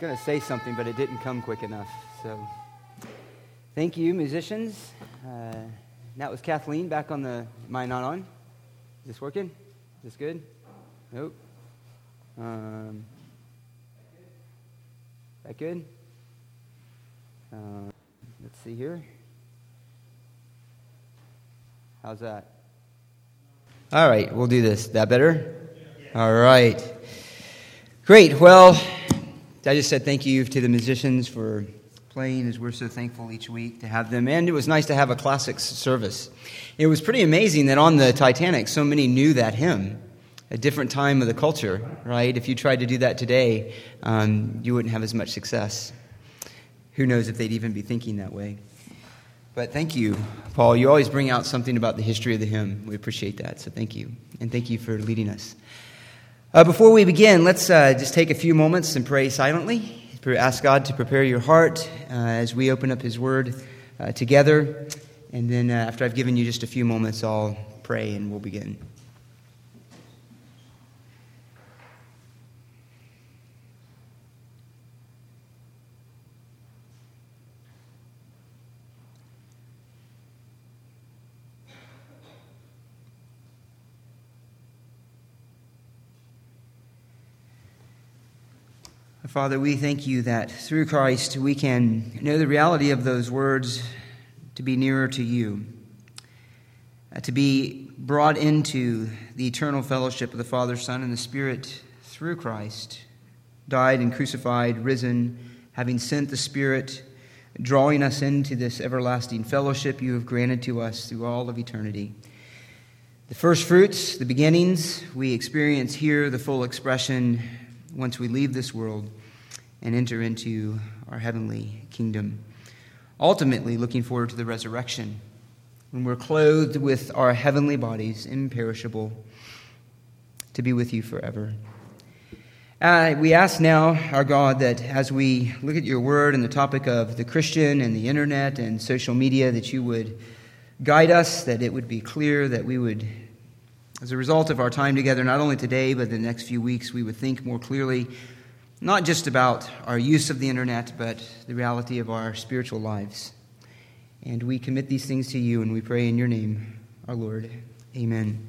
going to say something, but it didn't come quick enough. So, thank you, musicians. Uh, that was Kathleen back on the. Am I not on? Is this working? Is this good? Nope. Um, that good? Uh, let's see here. How's that? All right, we'll do this. That better? All right. Great. Well, I just said thank you to the musicians for playing as we're so thankful each week to have them. And it was nice to have a classics service. It was pretty amazing that on the Titanic, so many knew that hymn. A different time of the culture, right? If you tried to do that today, um, you wouldn't have as much success. Who knows if they'd even be thinking that way. But thank you, Paul. You always bring out something about the history of the hymn. We appreciate that. So thank you. And thank you for leading us. Uh, before we begin, let's uh, just take a few moments and pray silently. Ask God to prepare your heart uh, as we open up His Word uh, together. And then, uh, after I've given you just a few moments, I'll pray and we'll begin. Father, we thank you that through Christ we can know the reality of those words to be nearer to you, uh, to be brought into the eternal fellowship of the Father, Son, and the Spirit through Christ, died and crucified, risen, having sent the Spirit, drawing us into this everlasting fellowship you have granted to us through all of eternity. The first fruits, the beginnings, we experience here the full expression once we leave this world and enter into our heavenly kingdom. Ultimately, looking forward to the resurrection when we're clothed with our heavenly bodies, imperishable, to be with you forever. Uh, we ask now, our God, that as we look at your word and the topic of the Christian and the internet and social media, that you would guide us, that it would be clear, that we would, as a result of our time together, not only today, but the next few weeks, we would think more clearly not just about our use of the internet, but the reality of our spiritual lives. And we commit these things to you, and we pray in your name, our Lord. Amen.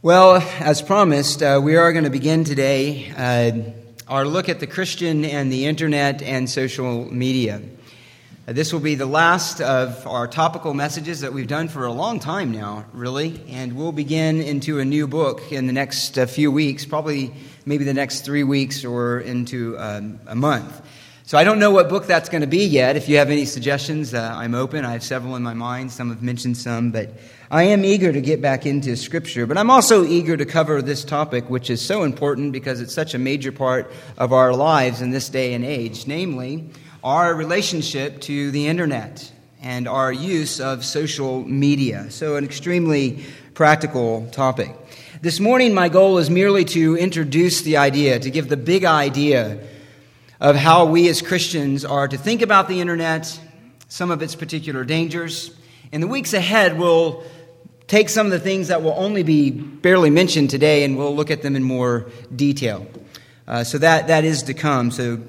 Well, as promised, uh, we are going to begin today uh, our look at the Christian and the internet and social media. Uh, this will be the last of our topical messages that we've done for a long time now, really, and we'll begin into a new book in the next uh, few weeks, probably maybe the next three weeks or into um, a month. So I don't know what book that's going to be yet. If you have any suggestions, uh, I'm open. I have several in my mind. Some have mentioned some, but I am eager to get back into Scripture. But I'm also eager to cover this topic, which is so important because it's such a major part of our lives in this day and age, namely, our relationship to the internet and our use of social media. So, an extremely practical topic. This morning, my goal is merely to introduce the idea, to give the big idea of how we as Christians are to think about the internet, some of its particular dangers. In the weeks ahead, we'll take some of the things that will only be barely mentioned today and we'll look at them in more detail. Uh, so that, that is to come. So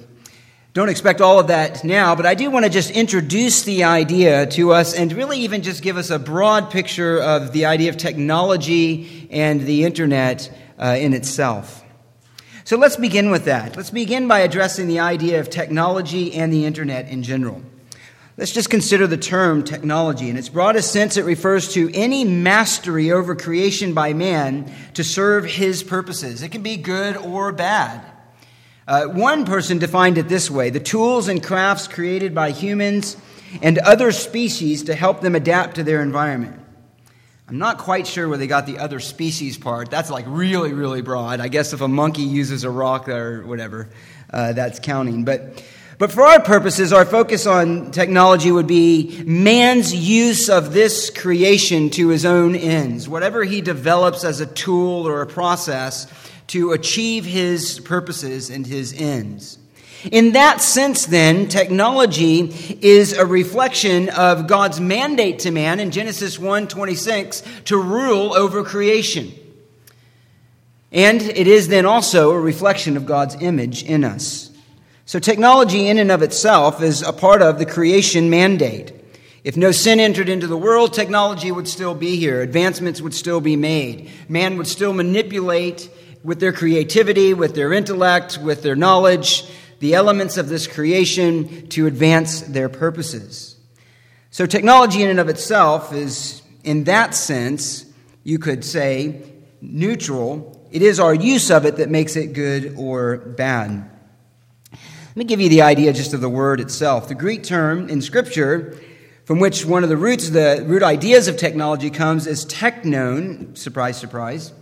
don't expect all of that now, but I do want to just introduce the idea to us and really even just give us a broad picture of the idea of technology and the internet uh, in itself. So let's begin with that. Let's begin by addressing the idea of technology and the internet in general. Let's just consider the term technology. In its broadest sense, it refers to any mastery over creation by man to serve his purposes. It can be good or bad. Uh, one person defined it this way the tools and crafts created by humans and other species to help them adapt to their environment. I'm not quite sure where they got the other species part. That's like really, really broad. I guess if a monkey uses a rock or whatever, uh, that's counting. But, but for our purposes, our focus on technology would be man's use of this creation to his own ends. Whatever he develops as a tool or a process to achieve his purposes and his ends. In that sense, then, technology is a reflection of God's mandate to man in Genesis 1 26 to rule over creation. And it is then also a reflection of God's image in us. So, technology in and of itself is a part of the creation mandate. If no sin entered into the world, technology would still be here. Advancements would still be made. Man would still manipulate with their creativity, with their intellect, with their knowledge, the elements of this creation to advance their purposes. So, technology in and of itself is, in that sense, you could say, neutral. It is our use of it that makes it good or bad. Let me give you the idea just of the word itself. The Greek term in Scripture, from which one of the roots, the root ideas of technology comes, is tekton. Surprise, surprise.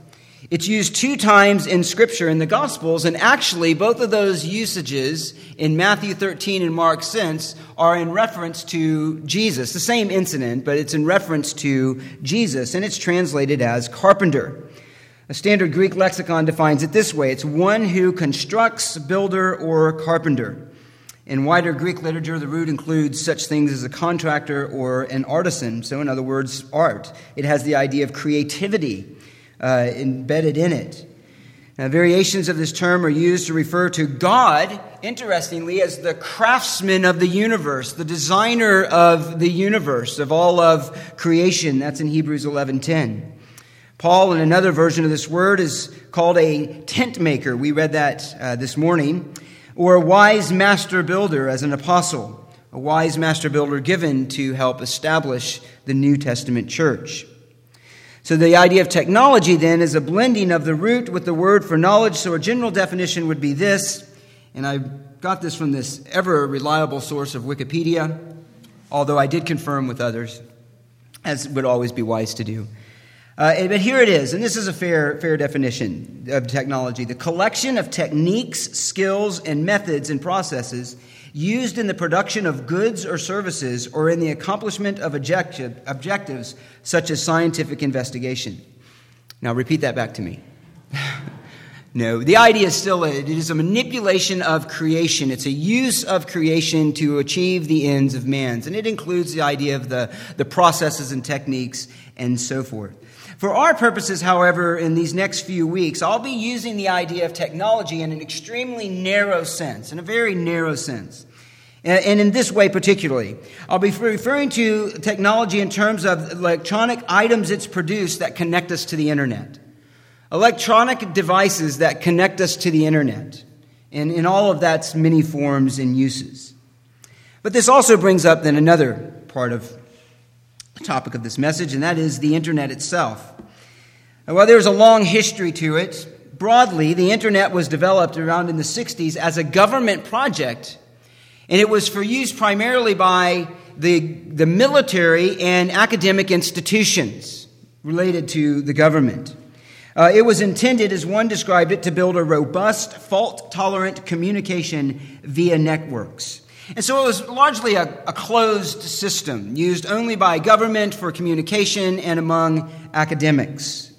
It's used two times in Scripture in the Gospels, and actually, both of those usages in Matthew 13 and Mark 6 are in reference to Jesus. The same incident, but it's in reference to Jesus, and it's translated as carpenter. A standard Greek lexicon defines it this way it's one who constructs, builder, or carpenter. In wider Greek literature, the root includes such things as a contractor or an artisan, so, in other words, art. It has the idea of creativity uh, embedded in it. Now, variations of this term are used to refer to God, interestingly, as the craftsman of the universe, the designer of the universe, of all of creation. That's in Hebrews 11:10. Paul, in another version of this word, is called a tent maker. We read that uh, this morning. Or a wise master builder as an apostle, a wise master builder given to help establish the New Testament church. So the idea of technology then is a blending of the root with the word for knowledge. So a general definition would be this, and I got this from this ever reliable source of Wikipedia, although I did confirm with others, as would always be wise to do. Uh, but here it is, and this is a fair, fair definition of technology the collection of techniques, skills, and methods and processes used in the production of goods or services or in the accomplishment of objective, objectives such as scientific investigation. Now, repeat that back to me. no, the idea is still it is a manipulation of creation. It's a use of creation to achieve the ends of man's. And it includes the idea of the, the processes and techniques and so forth. For our purposes, however, in these next few weeks, I'll be using the idea of technology in an extremely narrow sense, in a very narrow sense. And in this way, particularly, I'll be referring to technology in terms of electronic items it's produced that connect us to the internet. Electronic devices that connect us to the internet. And in all of that's many forms and uses. But this also brings up then another part of the topic of this message, and that is the internet itself. While there's a long history to it, broadly, the internet was developed around in the 60s as a government project, and it was for use primarily by the, the military and academic institutions related to the government. Uh, it was intended, as one described it, to build a robust, fault tolerant communication via networks. And so it was largely a, a, closed system used only by government for communication and among academics.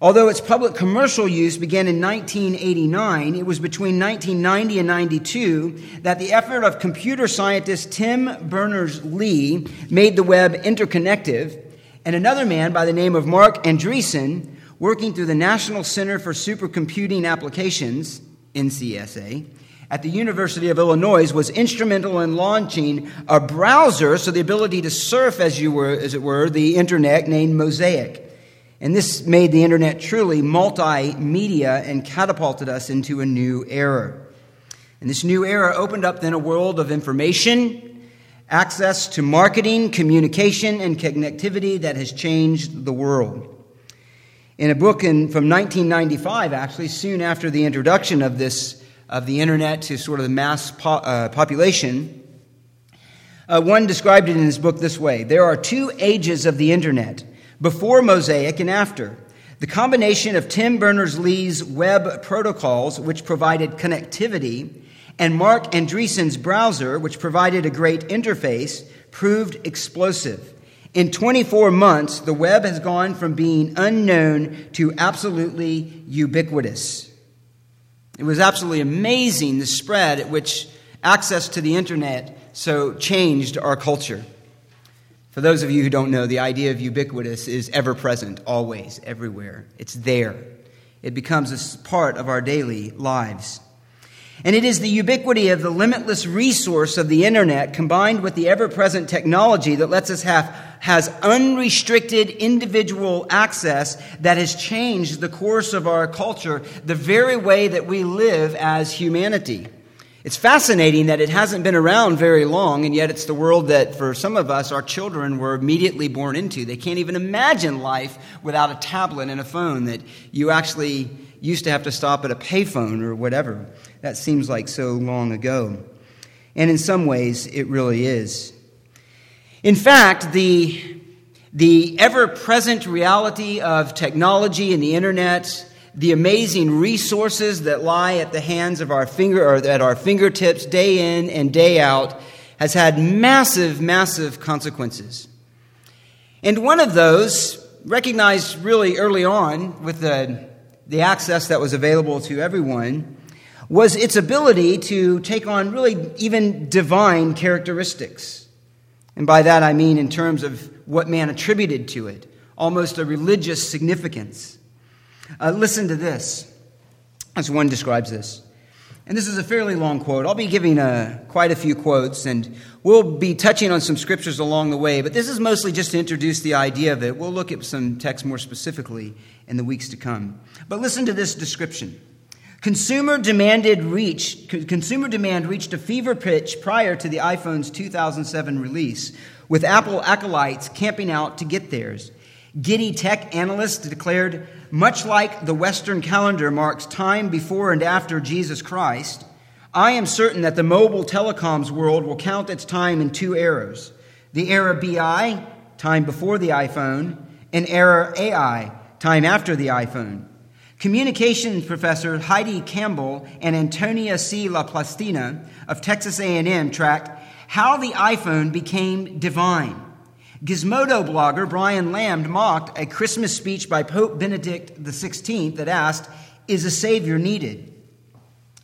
Although its public commercial use began in 1989, it was between 1990 and 92 that the effort of computer scientist Tim Berners Lee made the web interconnective, and another man by the name of Marc Andreessen, working through the National Center for Supercomputing Applications, NCSA, at the University of Illinois was instrumental in launching a browser, so the ability to surf, as you were, as it were, the internet named Mosaic. And this made the internet truly multimedia and catapulted us into a new era. And this new era opened up then a world of information, access to marketing, communication, and connectivity that has changed the world. In a book in, from 1995, actually, soon after the introduction of this of the internet to sort of the mass po- uh, population. Uh, one described it in his book this way There are two ages of the internet before Mosaic and after. The combination of Tim Berners Lee's web protocols, which provided connectivity, and Marc Andreessen's browser, which provided a great interface, proved explosive. In 24 months, the web has gone from being unknown to absolutely ubiquitous. It was absolutely amazing the spread at which access to the internet so changed our culture. For those of you who don't know, the idea of ubiquitous is ever present, always, everywhere. It's there. It becomes a part of our daily lives. And it is the ubiquity of the limitless resource of the internet combined with the ever present technology that lets us have has unrestricted individual access that has changed the course of our culture, the very way that we live as humanity. It's fascinating that it hasn't been around very long, and yet it's the world that, for some of us, our children were immediately born into. They can't even imagine life without a tablet and a phone that you actually used to have to stop at a payphone or whatever. That seems like so long ago. And in some ways, it really is. In fact, the, the ever present reality of technology and the internet the amazing resources that lie at the hands of our finger or at our fingertips day in and day out has had massive massive consequences. And one of those recognized really early on with the, the access that was available to everyone was its ability to take on really even divine characteristics. And by that i mean in terms of what man attributed to it almost a religious significance uh, listen to this as one describes this. And this is a fairly long quote. I'll be giving uh, quite a few quotes, and we'll be touching on some scriptures along the way, but this is mostly just to introduce the idea of it. We'll look at some texts more specifically in the weeks to come. But listen to this description. Consumer demanded reach, consumer demand reached a fever pitch prior to the iPhone's 2007 release, with Apple acolytes camping out to get theirs. Giddy tech analyst declared much like the Western calendar marks time before and after Jesus Christ, I am certain that the mobile telecoms world will count its time in two eras the era BI, time before the iPhone, and era AI, time after the iPhone. Communications professor Heidi Campbell and Antonio C. La Pastina of Texas A&M tracked how the iPhone became divine Gizmodo blogger Brian Lam mocked a Christmas speech by Pope Benedict XVI that asked, Is a Savior needed?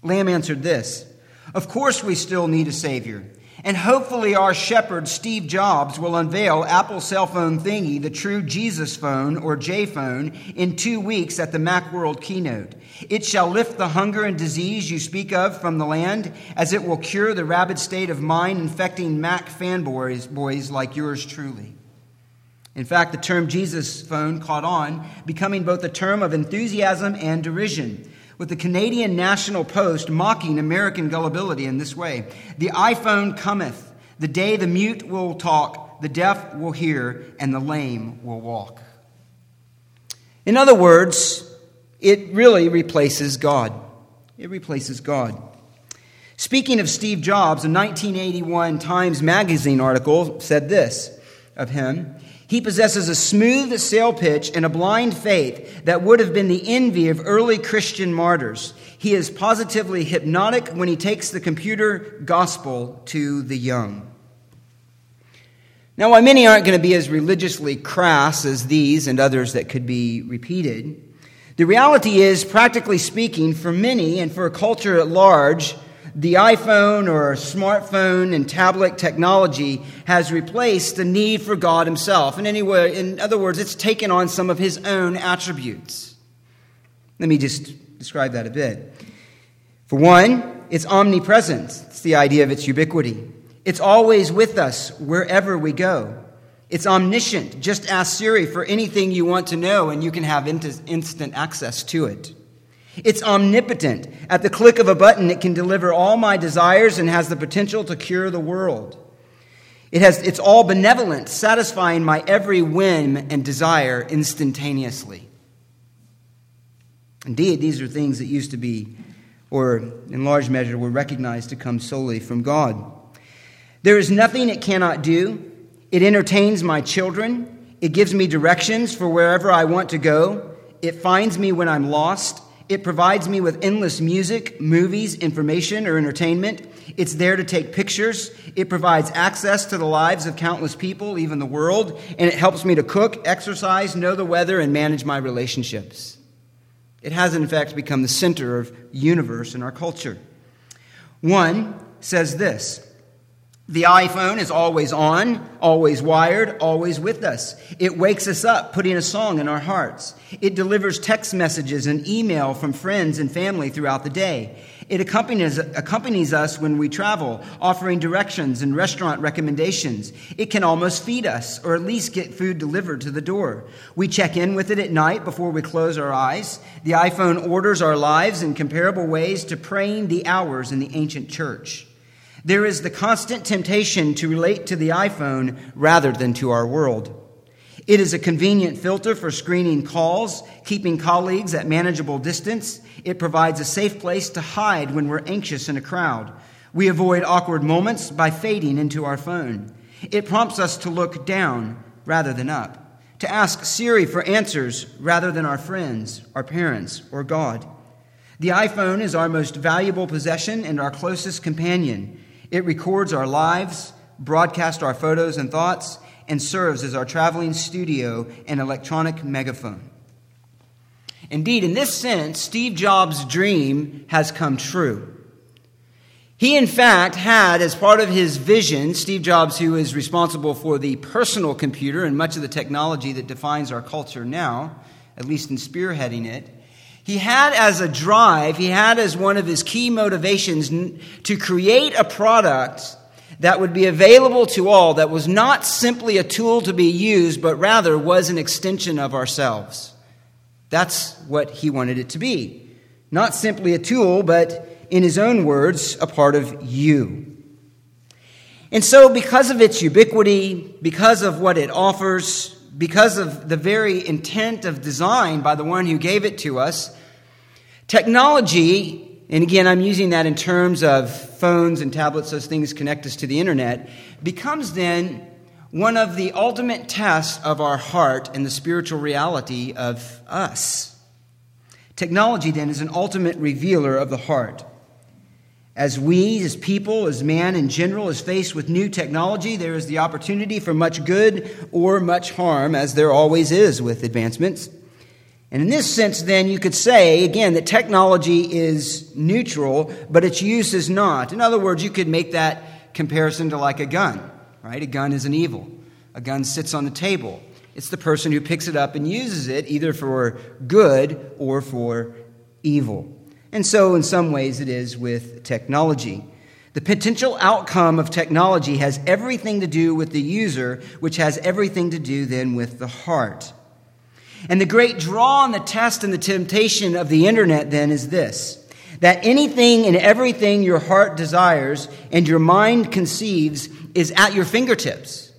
Lam answered this Of course, we still need a Savior. And hopefully, our shepherd, Steve Jobs, will unveil Apple's cell phone thingy, the true Jesus phone or J phone, in two weeks at the Macworld keynote. It shall lift the hunger and disease you speak of from the land, as it will cure the rabid state of mind infecting Mac fanboys boys like yours truly. In fact, the term Jesus phone caught on, becoming both a term of enthusiasm and derision with the Canadian National Post mocking American gullibility in this way The iPhone cometh, the day the mute will talk, the deaf will hear, and the lame will walk. In other words, it really replaces God. It replaces God. Speaking of Steve Jobs, a 1981 Times Magazine article said this of him he possesses a smooth sail pitch and a blind faith that would have been the envy of early Christian martyrs. He is positively hypnotic when he takes the computer gospel to the young. Now, while many aren't going to be as religiously crass as these and others that could be repeated, the reality is, practically speaking, for many and for a culture at large, the iPhone or smartphone and tablet technology has replaced the need for God Himself. In, any way, in other words, it's taken on some of His own attributes. Let me just describe that a bit. For one, it's omnipresence. It's the idea of its ubiquity. It's always with us wherever we go. It's omniscient. Just ask Siri for anything you want to know, and you can have instant access to it. It's omnipotent. At the click of a button, it can deliver all my desires and has the potential to cure the world. It has, it's all benevolent, satisfying my every whim and desire instantaneously. Indeed, these are things that used to be, or in large measure, were recognized to come solely from God. There is nothing it cannot do. It entertains my children. It gives me directions for wherever I want to go. It finds me when I'm lost. It provides me with endless music, movies, information, or entertainment. It's there to take pictures. It provides access to the lives of countless people, even the world. And it helps me to cook, exercise, know the weather, and manage my relationships. It has, in fact, become the center of universe in our culture. One says this The iPhone is always on, always wired, always with us. It wakes us up, putting a song in our hearts. It delivers text messages and email from friends and family throughout the day. It accompanies, accompanies us when we travel, offering directions and restaurant recommendations. It can almost feed us, or at least get food delivered to the door. We check in with it at night before we close our eyes. The iPhone orders our lives in comparable ways to praying the hours in the ancient church. There is the constant temptation to relate to the iPhone rather than to our world. It is a convenient filter for screening calls, keeping colleagues at manageable distance. It provides a safe place to hide when we're anxious in a crowd. We avoid awkward moments by fading into our phone. It prompts us to look down rather than up, to ask Siri for answers rather than our friends, our parents, or God. The iPhone is our most valuable possession and our closest companion. It records our lives, broadcasts our photos and thoughts, and serves as our traveling studio and electronic megaphone. Indeed, in this sense, Steve Jobs' dream has come true. He, in fact, had as part of his vision, Steve Jobs, who is responsible for the personal computer and much of the technology that defines our culture now, at least in spearheading it, he had as a drive, he had as one of his key motivations to create a product that would be available to all, that was not simply a tool to be used, but rather was an extension of ourselves. That's what he wanted it to be. Not simply a tool, but in his own words, a part of you. And so, because of its ubiquity, because of what it offers, because of the very intent of design by the one who gave it to us, technology, and again, I'm using that in terms of phones and tablets, those things connect us to the internet, becomes then one of the ultimate tests of our heart and the spiritual reality of us. Technology, then, is an ultimate revealer of the heart. As we, as people, as man in general, is faced with new technology, there is the opportunity for much good or much harm, as there always is with advancements. And in this sense, then, you could say, again, that technology is neutral, but its use is not. In other words, you could make that comparison to like a gun, right? A gun is an evil. A gun sits on the table. It's the person who picks it up and uses it either for good or for evil. And so, in some ways, it is with technology. The potential outcome of technology has everything to do with the user, which has everything to do then with the heart. And the great draw and the test and the temptation of the internet then is this that anything and everything your heart desires and your mind conceives is at your fingertips.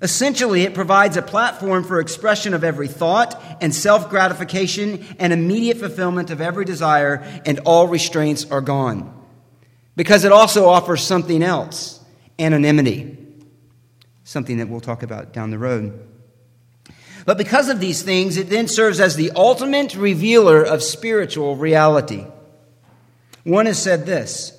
Essentially, it provides a platform for expression of every thought and self gratification and immediate fulfillment of every desire, and all restraints are gone. Because it also offers something else anonymity, something that we'll talk about down the road. But because of these things, it then serves as the ultimate revealer of spiritual reality. One has said this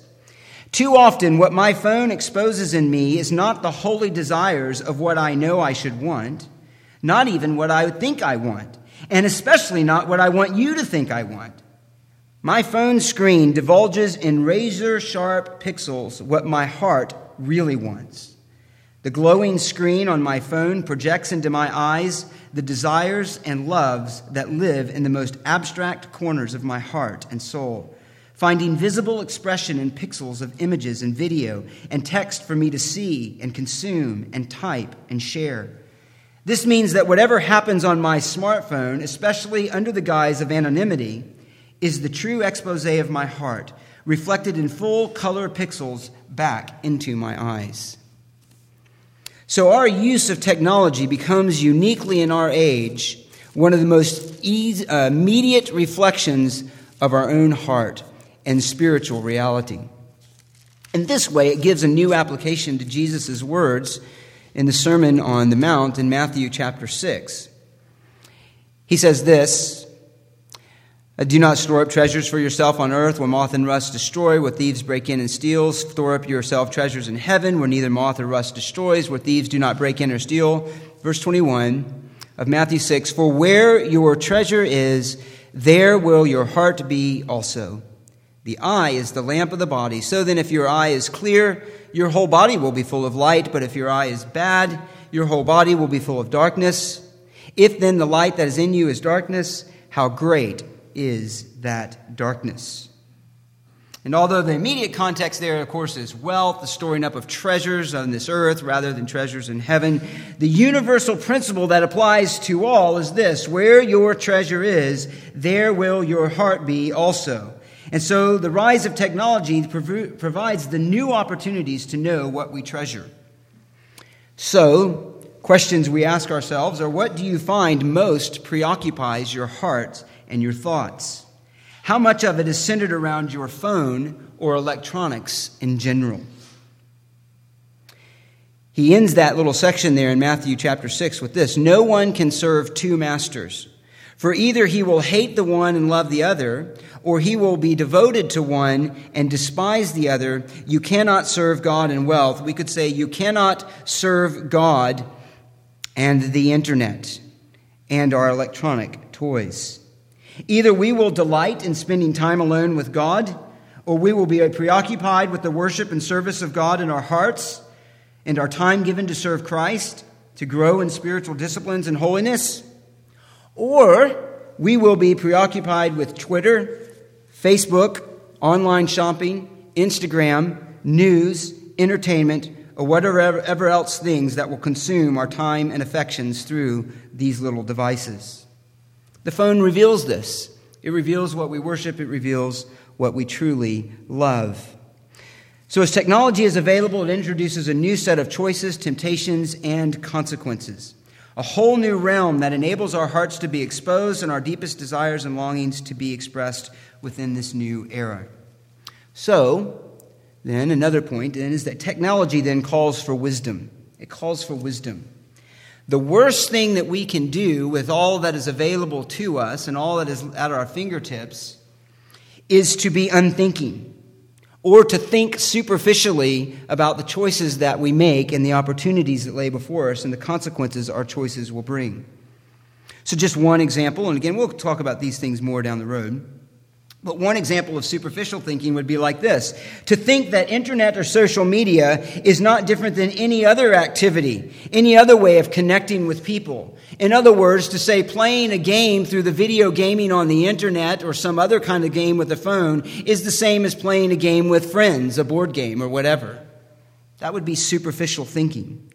too often, what my phone exposes in me is not the holy desires of what I know I should want, not even what I think I want, and especially not what I want you to think I want. My phone screen divulges in razor sharp pixels what my heart really wants. The glowing screen on my phone projects into my eyes the desires and loves that live in the most abstract corners of my heart and soul finding visible expression in pixels of images and video and text for me to see and consume and type and share. This means that whatever happens on my smartphone, especially under the guise of anonymity, is the true expose of my heart, reflected in full color pixels back into my eyes. So, our use of technology becomes uniquely in our age one of the most uh, immediate reflections of our own heart and spiritual reality. In this way, it gives a new application to Jesus' words in the Sermon on the Mount in Matthew chapter 6. He says this uh, Do not store up treasures for yourself on earth where moth and rust destroy, where thieves break in and steal. Store up yourself treasures in heaven where neither moth or rust destroys, where thieves do not break in or steal. Verse 21 of Matthew 6 For where your treasure is, there will your heart be also. The eye is the lamp of the body. So then, if your eye is clear, your whole body will be full of light. But if your eye is bad, your whole body will be full of darkness. If then the light that is in you is darkness, how great is that darkness? And although the immediate context there, of course, is wealth, the storing up of treasures on this earth rather than treasures in heaven, the universal principle that applies to all is this where your treasure is, there will your heart be also. And so the rise of technology prov- provides the new opportunities to know what we treasure. So, questions we ask ourselves are what do you find most preoccupies your heart and your thoughts? How much of it is centered around your phone or electronics in general? He ends that little section there in Matthew chapter 6 with this No one can serve two masters, for either he will hate the one and love the other, or he will be devoted to one and despise the other. You cannot serve God and wealth. We could say you cannot serve God and the internet and our electronic toys. Either we will delight in spending time alone with God, or we will be preoccupied with the worship and service of God in our hearts and our time given to serve Christ, to grow in spiritual disciplines and holiness, or we will be preoccupied with Twitter, Facebook, online shopping, Instagram, news, entertainment, or whatever else things that will consume our time and affections through these little devices. The phone reveals this. It reveals what we worship, it reveals what we truly love. So, as technology is available, it introduces a new set of choices, temptations, and consequences. A whole new realm that enables our hearts to be exposed and our deepest desires and longings to be expressed within this new era. So, then another point then is that technology then calls for wisdom. It calls for wisdom. The worst thing that we can do with all that is available to us and all that is at our fingertips is to be unthinking or to think superficially about the choices that we make and the opportunities that lay before us and the consequences our choices will bring. So, just one example, and again, we'll talk about these things more down the road. But one example of superficial thinking would be like this to think that internet or social media is not different than any other activity, any other way of connecting with people. In other words, to say playing a game through the video gaming on the internet or some other kind of game with a phone is the same as playing a game with friends, a board game or whatever. That would be superficial thinking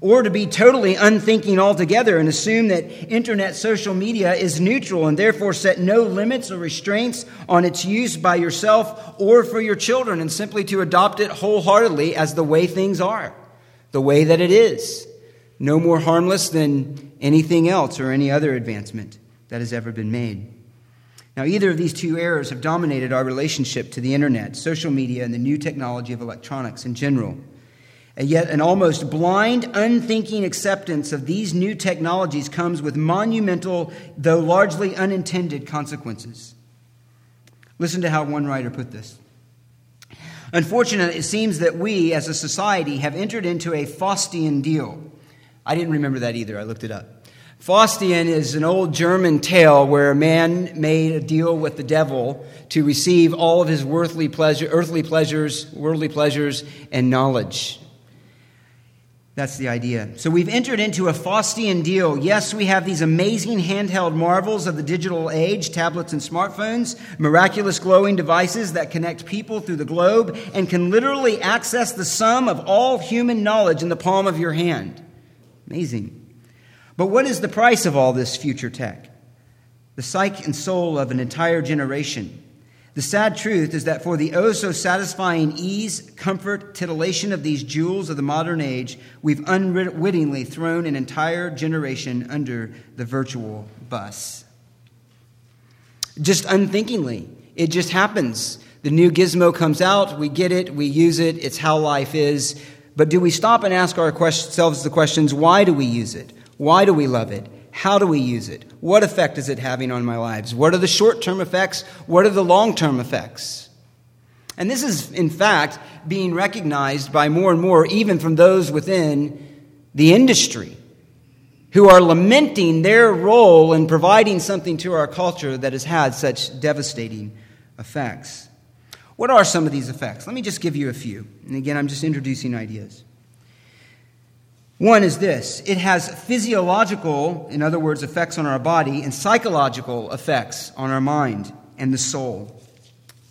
or to be totally unthinking altogether and assume that internet social media is neutral and therefore set no limits or restraints on its use by yourself or for your children and simply to adopt it wholeheartedly as the way things are, the way that it is, no more harmless than anything else or any other advancement that has ever been made. Now, either of these two errors have dominated our relationship to the internet, social media, and the new technology of electronics in general. And yet, an almost blind, unthinking acceptance of these new technologies comes with monumental, though largely unintended, consequences. Listen to how one writer put this. Unfortunately, it seems that we as a society have entered into a Faustian deal. I didn't remember that either, I looked it up. Faustian is an old German tale where a man made a deal with the devil to receive all of his worldly pleasure, earthly pleasures, worldly pleasures, and knowledge. That's the idea. So we've entered into a Faustian deal. Yes, we have these amazing handheld marvels of the digital age, tablets and smartphones, miraculous glowing devices that connect people through the globe and can literally access the sum of all human knowledge in the palm of your hand. Amazing. But what is the price of all this future tech? The psyche and soul of an entire generation the sad truth is that for the oh so satisfying ease, comfort, titillation of these jewels of the modern age, we've unwittingly thrown an entire generation under the virtual bus. Just unthinkingly, it just happens. The new gizmo comes out, we get it, we use it, it's how life is. But do we stop and ask ourselves the questions why do we use it? Why do we love it? How do we use it? What effect is it having on my lives? What are the short term effects? What are the long term effects? And this is, in fact, being recognized by more and more, even from those within the industry, who are lamenting their role in providing something to our culture that has had such devastating effects. What are some of these effects? Let me just give you a few. And again, I'm just introducing ideas. One is this it has physiological, in other words, effects on our body, and psychological effects on our mind and the soul.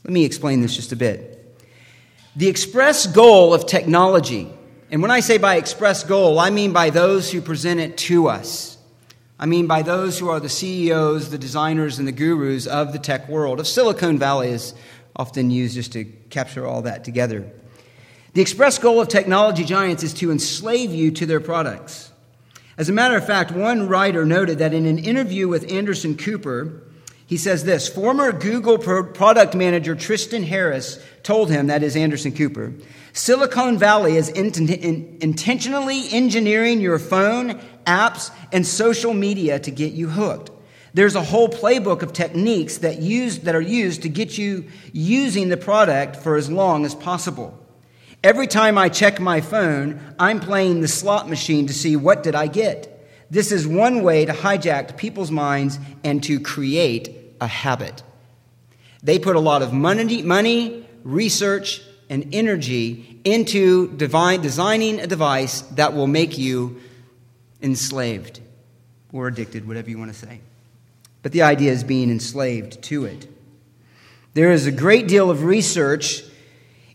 Let me explain this just a bit. The express goal of technology, and when I say by express goal, I mean by those who present it to us. I mean by those who are the CEOs, the designers, and the gurus of the tech world, of Silicon Valley is often used just to capture all that together. The express goal of technology giants is to enslave you to their products. As a matter of fact, one writer noted that in an interview with Anderson Cooper, he says this former Google product manager Tristan Harris told him, that is Anderson Cooper, Silicon Valley is intentionally engineering your phone, apps, and social media to get you hooked. There's a whole playbook of techniques that, use, that are used to get you using the product for as long as possible. Every time I check my phone, I'm playing the slot machine to see what did I get. This is one way to hijack people's minds and to create a habit. They put a lot of money, money research, and energy into divine, designing a device that will make you enslaved or addicted, whatever you want to say. But the idea is being enslaved to it. There is a great deal of research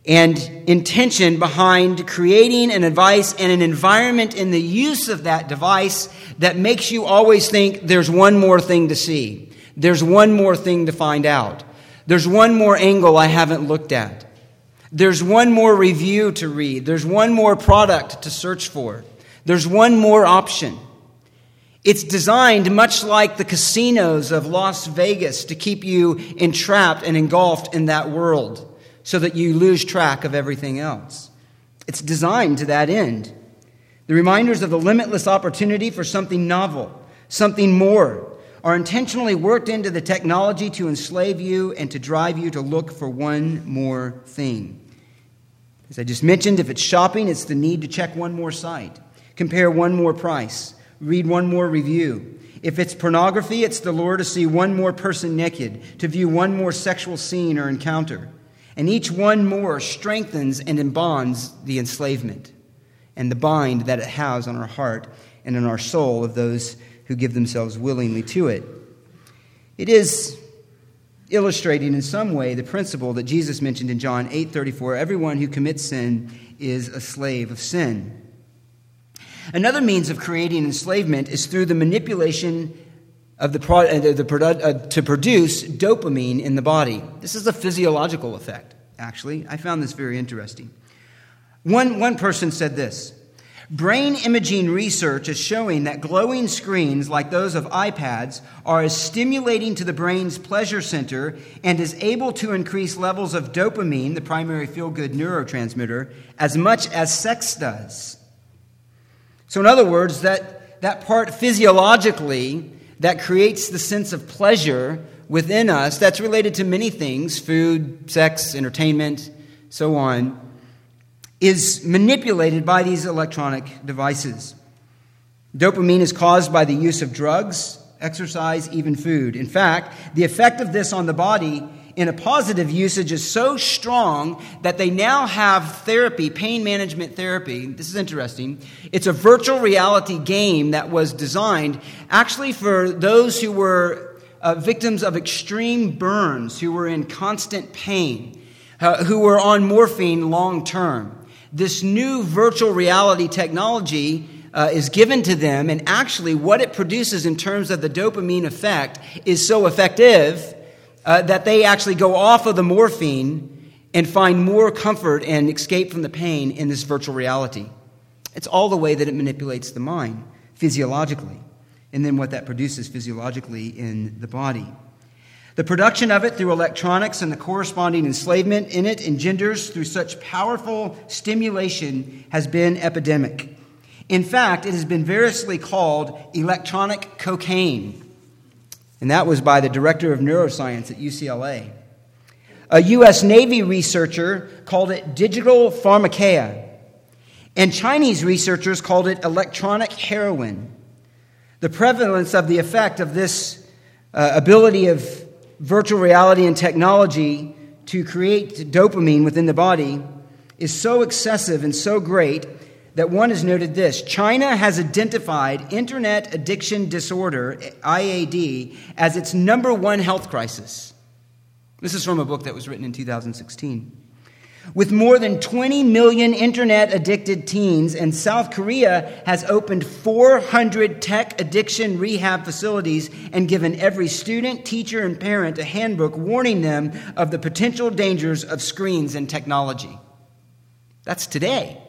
and intention behind creating an device and an environment in the use of that device that makes you always think there's one more thing to see, there's one more thing to find out. There's one more angle I haven't looked at. There's one more review to read. There's one more product to search for. There's one more option. It's designed much like the casinos of Las Vegas to keep you entrapped and engulfed in that world so that you lose track of everything else. It's designed to that end. The reminders of the limitless opportunity for something novel, something more, are intentionally worked into the technology to enslave you and to drive you to look for one more thing. As I just mentioned, if it's shopping, it's the need to check one more site, compare one more price, read one more review. If it's pornography, it's the lure to see one more person naked, to view one more sexual scene or encounter. And each one more strengthens and embonds the enslavement and the bind that it has on our heart and in our soul of those who give themselves willingly to it. It is illustrating in some way the principle that Jesus mentioned in John 8:34, everyone who commits sin is a slave of sin. Another means of creating enslavement is through the manipulation of the, pro- uh, the uh, to produce dopamine in the body. This is a physiological effect, actually. I found this very interesting. One, one person said this Brain imaging research is showing that glowing screens like those of iPads are as stimulating to the brain's pleasure center and is able to increase levels of dopamine, the primary feel good neurotransmitter, as much as sex does. So, in other words, that, that part physiologically that creates the sense of pleasure within us that's related to many things food, sex, entertainment, so on is manipulated by these electronic devices. Dopamine is caused by the use of drugs, exercise, even food. In fact, the effect of this on the body in a positive usage is so strong that they now have therapy, pain management therapy. This is interesting. It's a virtual reality game that was designed actually for those who were uh, victims of extreme burns, who were in constant pain, uh, who were on morphine long term this new virtual reality technology uh, is given to them, and actually, what it produces in terms of the dopamine effect is so effective uh, that they actually go off of the morphine and find more comfort and escape from the pain in this virtual reality. It's all the way that it manipulates the mind physiologically, and then what that produces physiologically in the body. The production of it through electronics and the corresponding enslavement in it engenders through such powerful stimulation has been epidemic. In fact, it has been variously called electronic cocaine, and that was by the director of neuroscience at UCLA. A U.S. Navy researcher called it digital pharmakeia, and Chinese researchers called it electronic heroin. The prevalence of the effect of this uh, ability of virtual reality and technology to create dopamine within the body is so excessive and so great that one has noted this China has identified internet addiction disorder, IAD, as its number one health crisis. This is from a book that was written in 2016. With more than 20 million internet addicted teens, and South Korea has opened 400 tech addiction rehab facilities and given every student, teacher, and parent a handbook warning them of the potential dangers of screens and technology. That's today.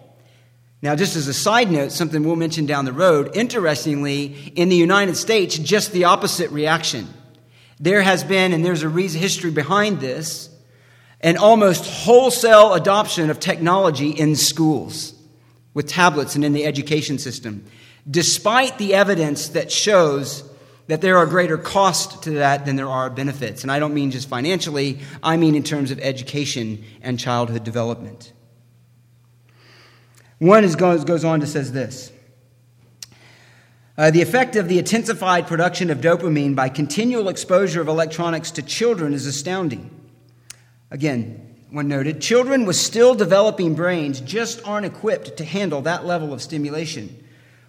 Now, just as a side note, something we'll mention down the road, interestingly, in the United States, just the opposite reaction. There has been, and there's a reason, history behind this, an almost wholesale adoption of technology in schools with tablets and in the education system, despite the evidence that shows that there are greater costs to that than there are benefits. And I don't mean just financially, I mean in terms of education and childhood development. One is, goes, goes on to says this. Uh, the effect of the intensified production of dopamine by continual exposure of electronics to children is astounding. Again, one noted, children with still developing brains just aren't equipped to handle that level of stimulation.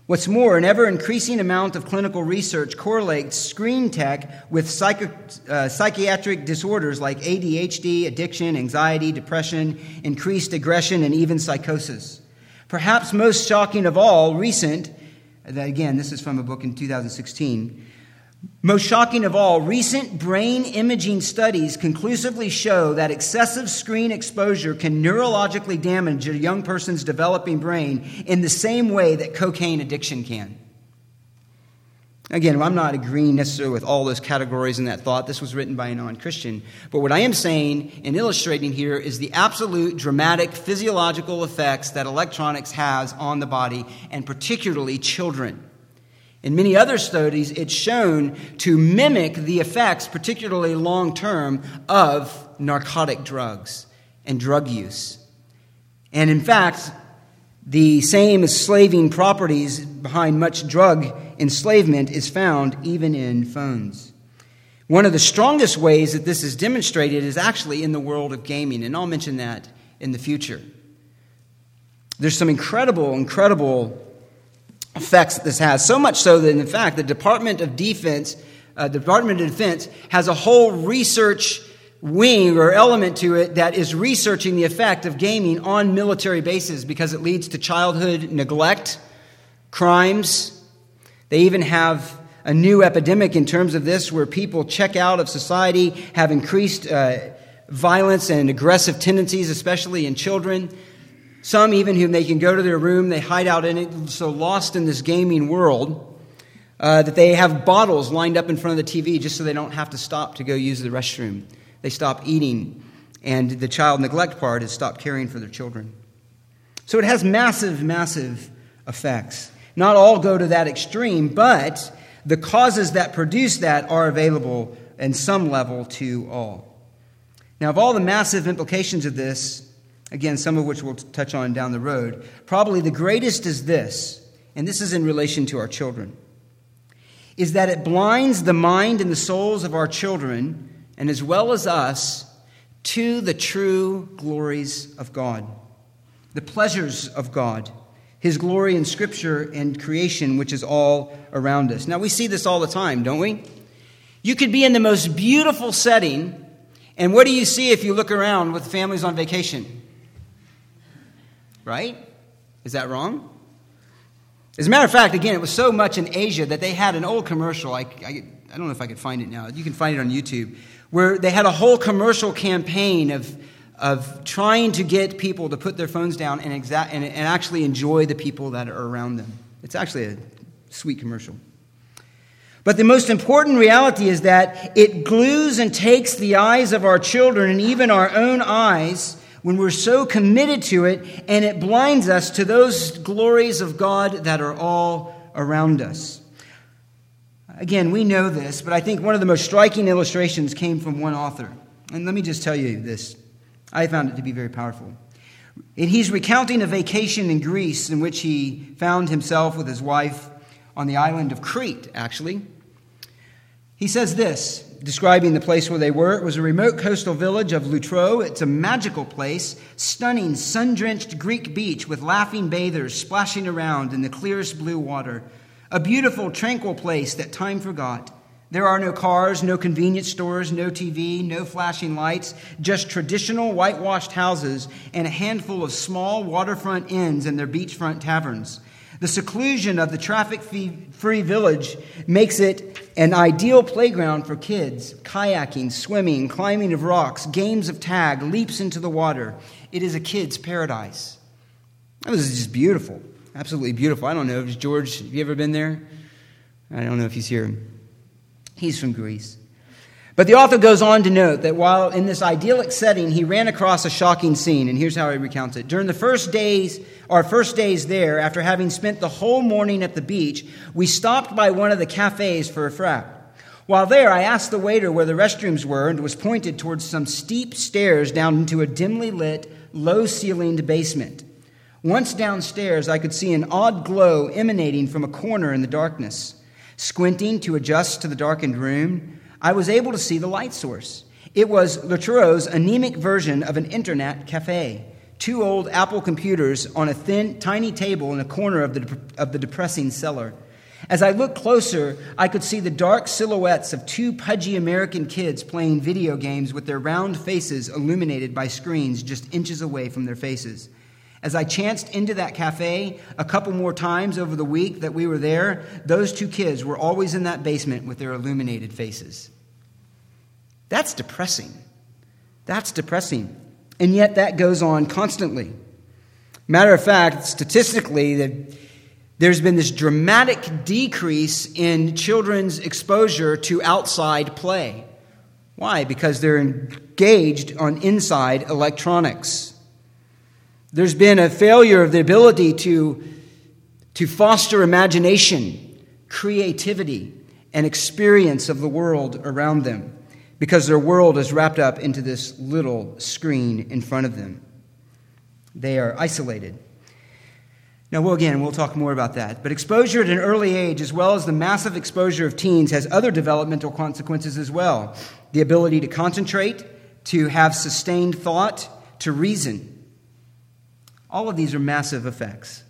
What's more, an ever increasing amount of clinical research correlates screen tech with uh, psychiatric disorders like ADHD, addiction, anxiety, depression, increased aggression, and even psychosis. Perhaps most shocking of all, recent—that again, this is from a book in 2016. Most shocking of all, recent brain imaging studies conclusively show that excessive screen exposure can neurologically damage a young person's developing brain in the same way that cocaine addiction can. Again, I'm not agreeing necessarily with all those categories in that thought. This was written by a non Christian. But what I am saying and illustrating here is the absolute dramatic physiological effects that electronics has on the body, and particularly children. In many other studies, it's shown to mimic the effects, particularly long term, of narcotic drugs and drug use. And in fact, the same enslaving properties behind much drug enslavement is found even in phones. One of the strongest ways that this is demonstrated is actually in the world of gaming, and I'll mention that in the future. There's some incredible, incredible effects that this has. So much so that, in fact, the Department of Defense, uh, the Department of Defense has a whole research wing or element to it that is researching the effect of gaming on military bases because it leads to childhood neglect, crimes. They even have a new epidemic in terms of this where people check out of society, have increased uh, violence and aggressive tendencies, especially in children. Some, even whom they can go to their room, they hide out in it, so lost in this gaming world. Uh, that they have bottles lined up in front of the TV just so they don't have to stop to go use the restroom. They stop eating, and the child neglect part is stop caring for their children. So it has massive, massive effects. Not all go to that extreme, but the causes that produce that are available in some level to all. Now, of all the massive implications of this, again, some of which we'll touch on down the road, probably the greatest is this, and this is in relation to our children, is that it blinds the mind and the souls of our children and as well as us, to the true glories of God, the pleasures of God, His glory in Scripture and creation, which is all around us. Now, we see this all the time, don't we? You could be in the most beautiful setting, and what do you see if you look around with families on vacation? Right? Is that wrong? As a matter of fact, again, it was so much in Asia that they had an old commercial. I, I, I don't know if I could find it now. You can find it on YouTube where they had a whole commercial campaign of, of trying to get people to put their phones down and, exa- and, and actually enjoy the people that are around them. It's actually a sweet commercial. But the most important reality is that it glues and takes the eyes of our children and even our own eyes when we're so committed to it, and it blinds us to those glories of God that are all around us. Again, we know this, but I think one of the most striking illustrations came from one author. And let me just tell you this I found it to be very powerful. And he's recounting a vacation in Greece in which he found himself with his wife on the island of Crete, actually. He says this describing the place where they were. It was a remote coastal village of Loutro. It's a magical place, stunning, sun drenched Greek beach with laughing bathers splashing around in the clearest blue water. A beautiful, tranquil place that time forgot. There are no cars, no convenience stores, no TV, no flashing lights, just traditional whitewashed houses and a handful of small waterfront inns and their beachfront taverns. The seclusion of the traffic free village makes it an ideal playground for kids kayaking, swimming, climbing of rocks, games of tag, leaps into the water. It is a kid's paradise. That was just beautiful. Absolutely beautiful. I don't know. George, have you ever been there? I don't know if he's here. He's from Greece. But the author goes on to note that while in this idyllic setting, he ran across a shocking scene, and here's how he recounts it. During the first days, our first days there, after having spent the whole morning at the beach, we stopped by one of the cafes for a frap. While there, I asked the waiter where the restrooms were and was pointed towards some steep stairs down into a dimly lit, low ceilinged basement. Once downstairs, I could see an odd glow emanating from a corner in the darkness. Squinting to adjust to the darkened room, I was able to see the light source. It was Loutro's anemic version of an internet cafe. Two old Apple computers on a thin, tiny table in a corner of the, of the depressing cellar. As I looked closer, I could see the dark silhouettes of two pudgy American kids playing video games with their round faces illuminated by screens just inches away from their faces. As I chanced into that cafe a couple more times over the week that we were there, those two kids were always in that basement with their illuminated faces. That's depressing. That's depressing. And yet that goes on constantly. Matter of fact, statistically, there's been this dramatic decrease in children's exposure to outside play. Why? Because they're engaged on inside electronics. There's been a failure of the ability to, to foster imagination, creativity, and experience of the world around them because their world is wrapped up into this little screen in front of them. They are isolated. Now, well, again, we'll talk more about that. But exposure at an early age, as well as the massive exposure of teens, has other developmental consequences as well the ability to concentrate, to have sustained thought, to reason. All of these are massive effects.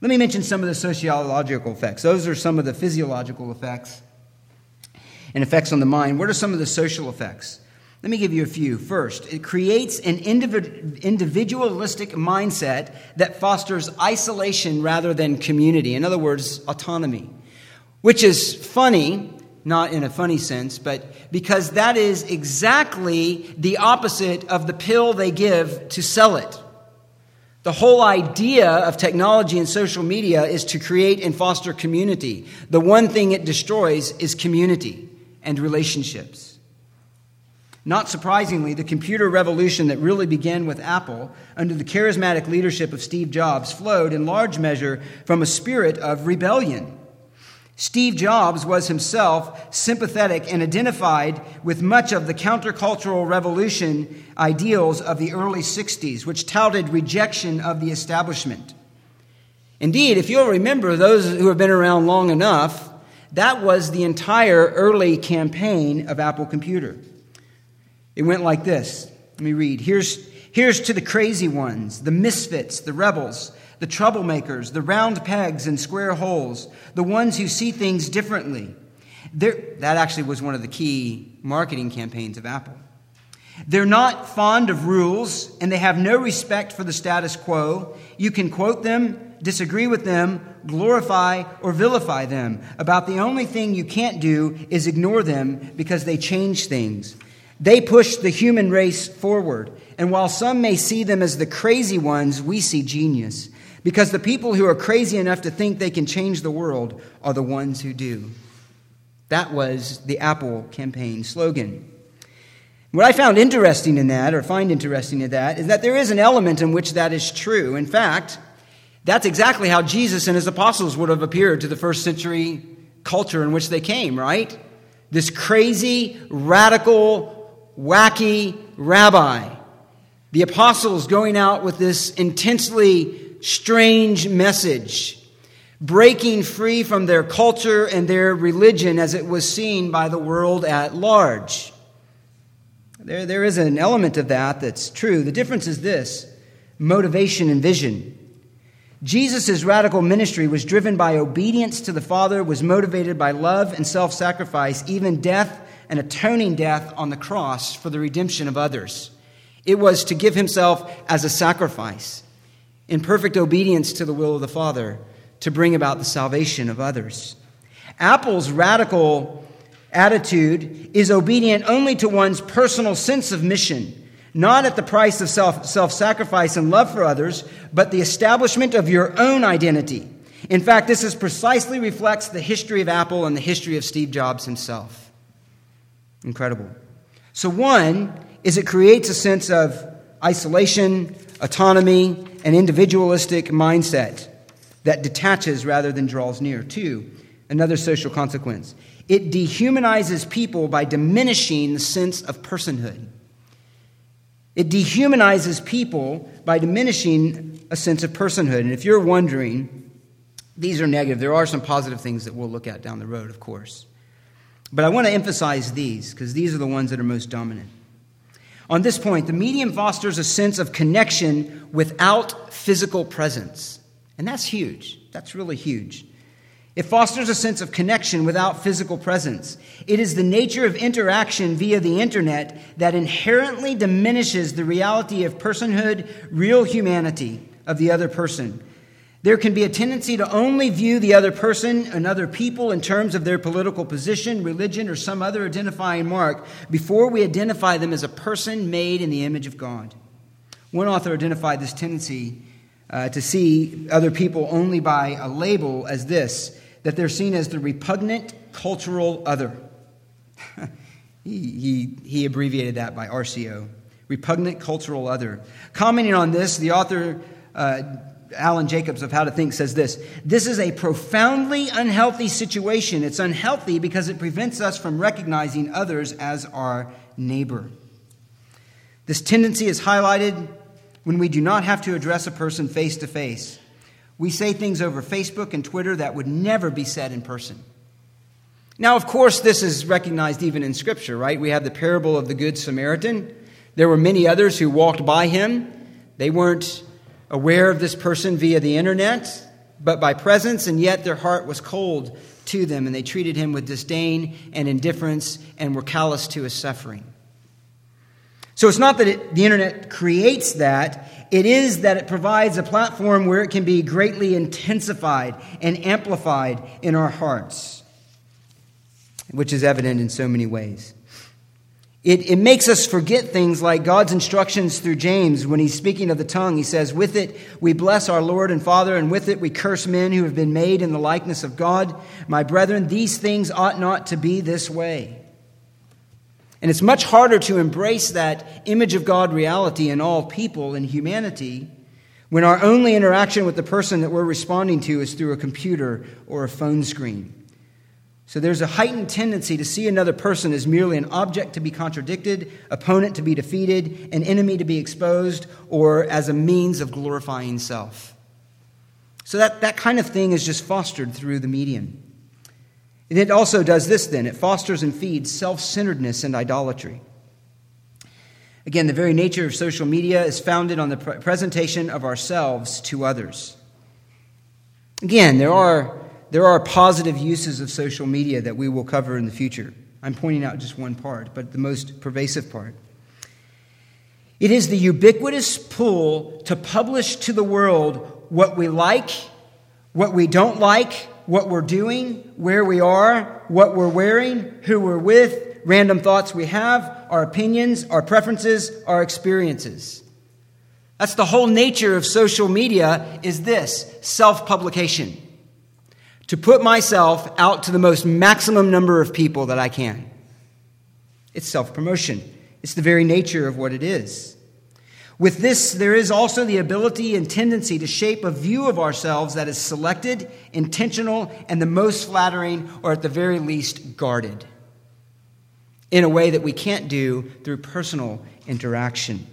Let me mention some of the sociological effects. Those are some of the physiological effects and effects on the mind. What are some of the social effects? Let me give you a few. First, it creates an individualistic mindset that fosters isolation rather than community. In other words, autonomy, which is funny, not in a funny sense, but because that is exactly the opposite of the pill they give to sell it. The whole idea of technology and social media is to create and foster community. The one thing it destroys is community and relationships. Not surprisingly, the computer revolution that really began with Apple under the charismatic leadership of Steve Jobs flowed in large measure from a spirit of rebellion. Steve Jobs was himself sympathetic and identified with much of the countercultural revolution ideals of the early 60s, which touted rejection of the establishment. Indeed, if you'll remember, those who have been around long enough, that was the entire early campaign of Apple Computer. It went like this. Let me read. Here's, here's to the crazy ones, the misfits, the rebels the troublemakers, the round pegs and square holes, the ones who see things differently. They're, that actually was one of the key marketing campaigns of Apple. They're not fond of rules and they have no respect for the status quo. You can quote them, disagree with them, glorify or vilify them. About the only thing you can't do is ignore them because they change things. They push the human race forward. And while some may see them as the crazy ones, we see genius. Because the people who are crazy enough to think they can change the world are the ones who do. That was the Apple campaign slogan. What I found interesting in that, or find interesting in that, is that there is an element in which that is true. In fact, that's exactly how Jesus and his apostles would have appeared to the first century culture in which they came, right? This crazy, radical, wacky rabbi. The apostles going out with this intensely strange message. breaking free from their culture and their religion as it was seen by the world at large. There, there is an element of that that's true. The difference is this motivation and vision. Jesus' radical ministry was driven by obedience to the Father, was motivated by love and self sacrifice, even death and atoning death on the cross for the redemption of others. It was to give himself as a sacrifice in perfect obedience to the will of the Father to bring about the salvation of others. Apple's radical attitude is obedient only to one's personal sense of mission, not at the price of self sacrifice and love for others, but the establishment of your own identity. In fact, this is precisely reflects the history of Apple and the history of Steve Jobs himself. Incredible. So, one is it creates a sense of isolation, autonomy, and individualistic mindset that detaches rather than draws near. Two, another social consequence it dehumanizes people by diminishing the sense of personhood. It dehumanizes people by diminishing a sense of personhood. And if you're wondering, these are negative. There are some positive things that we'll look at down the road, of course. But I want to emphasize these because these are the ones that are most dominant. On this point, the medium fosters a sense of connection without physical presence. And that's huge. That's really huge. It fosters a sense of connection without physical presence. It is the nature of interaction via the internet that inherently diminishes the reality of personhood, real humanity of the other person. There can be a tendency to only view the other person and other people in terms of their political position, religion, or some other identifying mark before we identify them as a person made in the image of God. One author identified this tendency uh, to see other people only by a label as this that they're seen as the repugnant cultural other. he, he, he abbreviated that by RCO, repugnant cultural other. Commenting on this, the author, uh, Alan Jacobs of How to Think, says this This is a profoundly unhealthy situation. It's unhealthy because it prevents us from recognizing others as our neighbor. This tendency is highlighted when we do not have to address a person face to face. We say things over Facebook and Twitter that would never be said in person. Now, of course, this is recognized even in Scripture, right? We have the parable of the Good Samaritan. There were many others who walked by him. They weren't aware of this person via the internet, but by presence, and yet their heart was cold to them, and they treated him with disdain and indifference and were callous to his suffering. So it's not that it, the internet creates that, it is that it provides a platform where it can be greatly intensified and amplified in our hearts, which is evident in so many ways. It, it makes us forget things like God's instructions through James when he's speaking of the tongue. He says, With it we bless our Lord and Father, and with it we curse men who have been made in the likeness of God. My brethren, these things ought not to be this way. And it's much harder to embrace that image of God reality in all people and humanity when our only interaction with the person that we're responding to is through a computer or a phone screen. So there's a heightened tendency to see another person as merely an object to be contradicted, opponent to be defeated, an enemy to be exposed, or as a means of glorifying self. So that, that kind of thing is just fostered through the medium. And it also does this then it fosters and feeds self centeredness and idolatry. Again, the very nature of social media is founded on the presentation of ourselves to others. Again, there are, there are positive uses of social media that we will cover in the future. I'm pointing out just one part, but the most pervasive part. It is the ubiquitous pull to publish to the world what we like, what we don't like, what we're doing, where we are, what we're wearing, who we're with, random thoughts we have, our opinions, our preferences, our experiences. That's the whole nature of social media is this, self-publication. To put myself out to the most maximum number of people that I can. It's self-promotion. It's the very nature of what it is. With this, there is also the ability and tendency to shape a view of ourselves that is selected, intentional, and the most flattering, or at the very least, guarded, in a way that we can't do through personal interaction.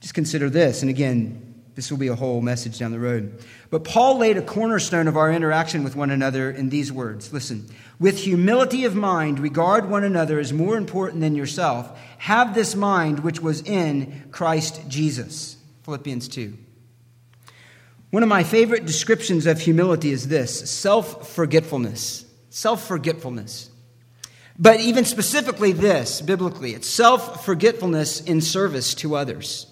Just consider this, and again, This will be a whole message down the road. But Paul laid a cornerstone of our interaction with one another in these words Listen, with humility of mind, regard one another as more important than yourself. Have this mind which was in Christ Jesus. Philippians 2. One of my favorite descriptions of humility is this self forgetfulness. Self forgetfulness. But even specifically, this, biblically, it's self forgetfulness in service to others.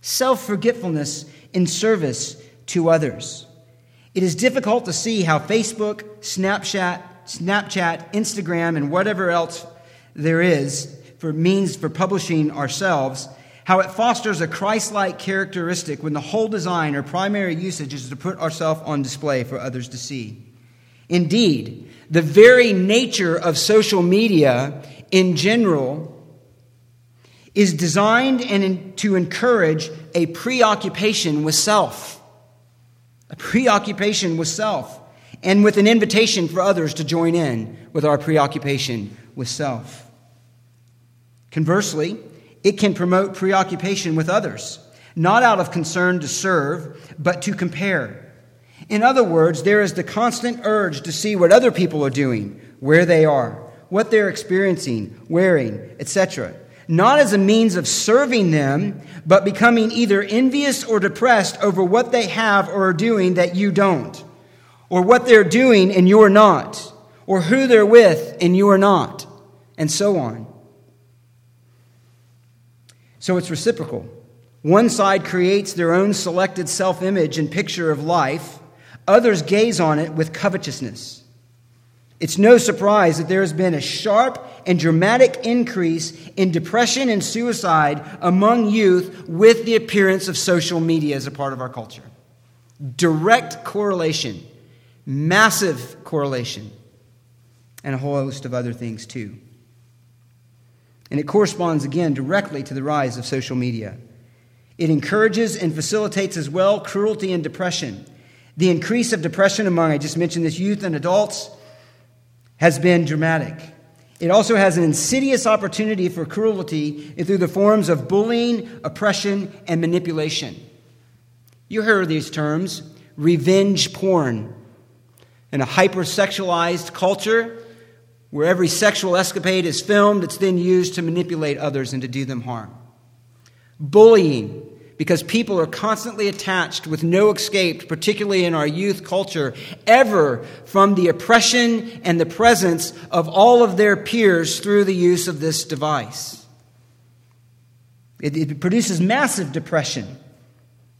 Self forgetfulness in service to others. It is difficult to see how Facebook, Snapchat, Snapchat, Instagram, and whatever else there is for means for publishing ourselves, how it fosters a Christ like characteristic when the whole design or primary usage is to put ourselves on display for others to see. Indeed, the very nature of social media in general is designed and to encourage a preoccupation with self. A preoccupation with self, and with an invitation for others to join in with our preoccupation with self. Conversely, it can promote preoccupation with others, not out of concern to serve, but to compare. In other words, there is the constant urge to see what other people are doing, where they are, what they're experiencing, wearing, etc not as a means of serving them, but becoming either envious or depressed over what they have or are doing that you don't, or what they're doing and you're not, or who they're with and you are not, and so on. So it's reciprocal. One side creates their own selected self image and picture of life, others gaze on it with covetousness. It's no surprise that there has been a sharp and dramatic increase in depression and suicide among youth with the appearance of social media as a part of our culture. Direct correlation, massive correlation, and a whole host of other things too. And it corresponds again directly to the rise of social media. It encourages and facilitates as well cruelty and depression. The increase of depression among, I just mentioned this, youth and adults has been dramatic. It also has an insidious opportunity for cruelty through the forms of bullying, oppression, and manipulation. You heard these terms revenge porn. In a hypersexualized culture where every sexual escapade is filmed, it's then used to manipulate others and to do them harm. Bullying, because people are constantly attached with no escape, particularly in our youth culture, ever from the oppression and the presence of all of their peers through the use of this device. It, it produces massive depression,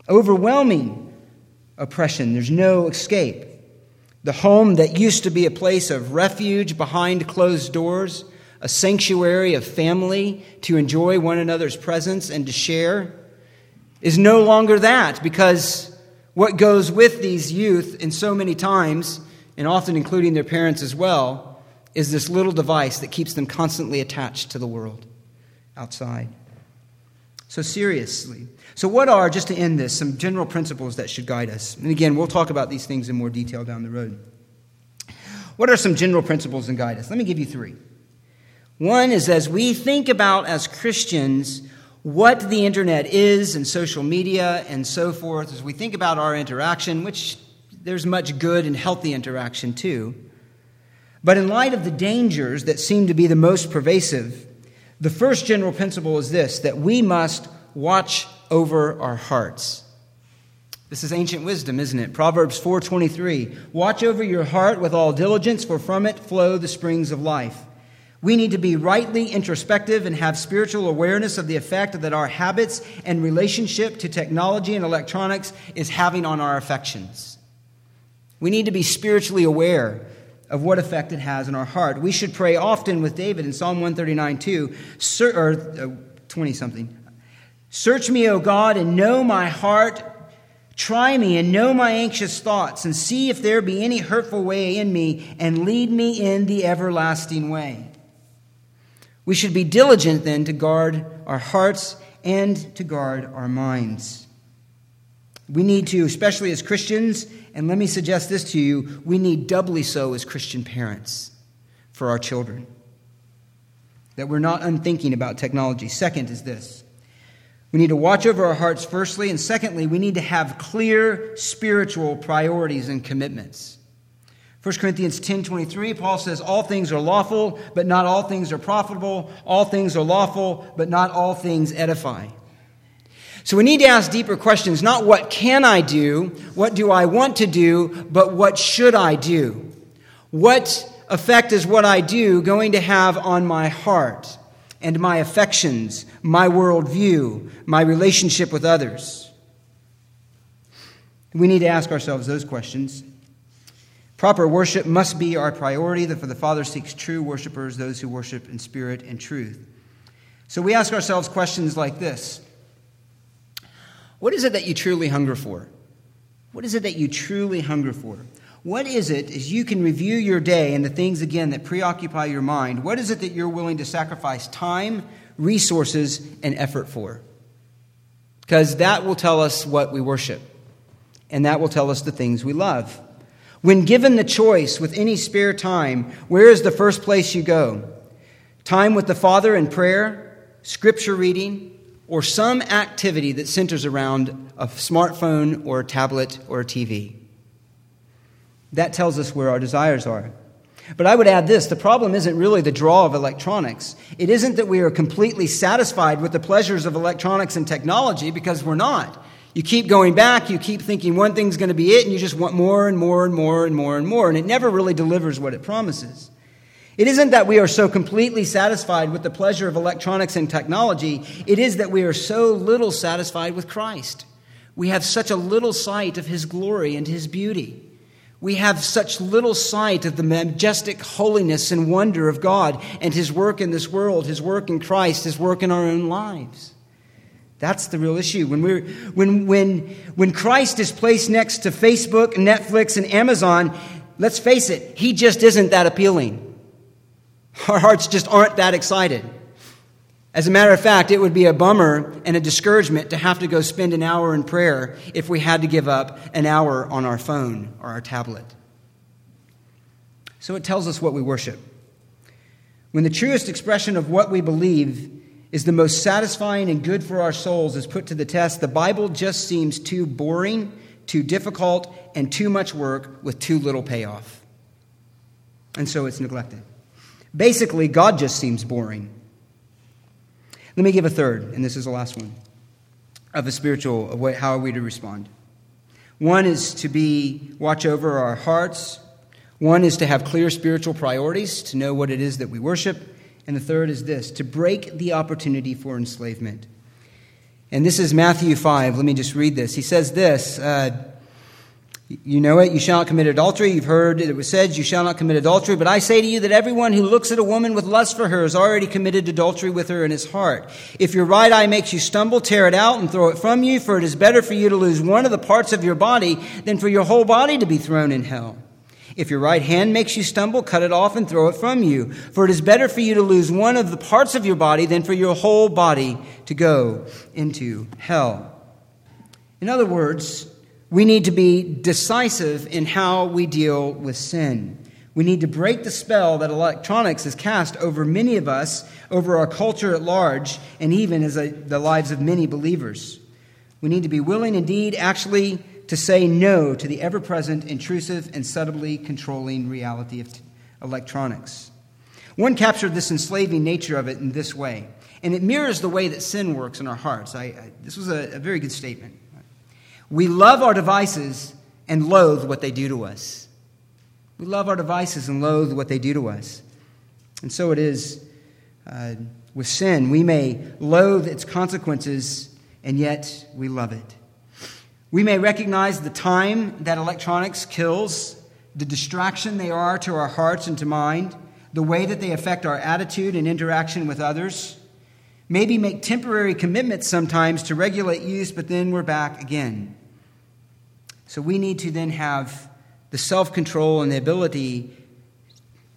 overwhelming oppression. There's no escape. The home that used to be a place of refuge behind closed doors, a sanctuary of family to enjoy one another's presence and to share is no longer that because what goes with these youth, in so many times, and often including their parents as well, is this little device that keeps them constantly attached to the world outside. So, seriously. So, what are, just to end this, some general principles that should guide us? And again, we'll talk about these things in more detail down the road. What are some general principles and guide us? Let me give you three. One is as we think about as Christians what the internet is and social media and so forth as we think about our interaction, which there's much good and healthy interaction too. But in light of the dangers that seem to be the most pervasive, the first general principle is this that we must watch over our hearts. This is ancient wisdom, isn't it? Proverbs 4:23. Watch over your heart with all diligence, for from it flow the springs of life. We need to be rightly introspective and have spiritual awareness of the effect that our habits and relationship to technology and electronics is having on our affections. We need to be spiritually aware of what effect it has in our heart. We should pray often with David in Psalm 139 2, or 20 uh, something. Search me, O God, and know my heart. Try me and know my anxious thoughts, and see if there be any hurtful way in me, and lead me in the everlasting way. We should be diligent then to guard our hearts and to guard our minds. We need to, especially as Christians, and let me suggest this to you, we need doubly so as Christian parents for our children. That we're not unthinking about technology. Second is this We need to watch over our hearts, firstly, and secondly, we need to have clear spiritual priorities and commitments. 1 Corinthians 10:23 Paul says all things are lawful but not all things are profitable all things are lawful but not all things edify. So we need to ask deeper questions not what can I do what do I want to do but what should I do? What effect is what I do going to have on my heart and my affections, my worldview, my relationship with others? We need to ask ourselves those questions. Proper worship must be our priority, for the Father seeks true worshipers, those who worship in spirit and truth. So we ask ourselves questions like this What is it that you truly hunger for? What is it that you truly hunger for? What is it, as you can review your day and the things again that preoccupy your mind, what is it that you're willing to sacrifice time, resources, and effort for? Because that will tell us what we worship, and that will tell us the things we love. When given the choice with any spare time, where is the first place you go? Time with the Father in prayer, scripture reading, or some activity that centers around a smartphone or a tablet or a TV? That tells us where our desires are. But I would add this the problem isn't really the draw of electronics. It isn't that we are completely satisfied with the pleasures of electronics and technology because we're not. You keep going back, you keep thinking one thing's going to be it, and you just want more and more and more and more and more, and it never really delivers what it promises. It isn't that we are so completely satisfied with the pleasure of electronics and technology, it is that we are so little satisfied with Christ. We have such a little sight of His glory and His beauty. We have such little sight of the majestic holiness and wonder of God and His work in this world, His work in Christ, His work in our own lives. That's the real issue. When, we're, when, when, when Christ is placed next to Facebook, Netflix, and Amazon, let's face it, He just isn't that appealing. Our hearts just aren't that excited. As a matter of fact, it would be a bummer and a discouragement to have to go spend an hour in prayer if we had to give up an hour on our phone or our tablet. So it tells us what we worship. When the truest expression of what we believe is the most satisfying and good for our souls is put to the test, the Bible just seems too boring, too difficult, and too much work with too little payoff. And so it's neglected. Basically, God just seems boring. Let me give a third, and this is the last one, of a spiritual, of what, how are we to respond. One is to be, watch over our hearts. One is to have clear spiritual priorities, to know what it is that we worship. And the third is this to break the opportunity for enslavement. And this is Matthew 5. Let me just read this. He says this uh, You know it, you shall not commit adultery. You've heard it was said, You shall not commit adultery. But I say to you that everyone who looks at a woman with lust for her has already committed adultery with her in his heart. If your right eye makes you stumble, tear it out and throw it from you, for it is better for you to lose one of the parts of your body than for your whole body to be thrown in hell. If your right hand makes you stumble, cut it off and throw it from you. For it is better for you to lose one of the parts of your body than for your whole body to go into hell. In other words, we need to be decisive in how we deal with sin. We need to break the spell that electronics has cast over many of us, over our culture at large, and even as a, the lives of many believers. We need to be willing, indeed, actually, to say no to the ever present, intrusive, and subtly controlling reality of t- electronics. One captured this enslaving nature of it in this way, and it mirrors the way that sin works in our hearts. I, I, this was a, a very good statement. We love our devices and loathe what they do to us. We love our devices and loathe what they do to us. And so it is uh, with sin. We may loathe its consequences, and yet we love it. We may recognize the time that electronics kills, the distraction they are to our hearts and to mind, the way that they affect our attitude and interaction with others. Maybe make temporary commitments sometimes to regulate use, but then we're back again. So we need to then have the self control and the ability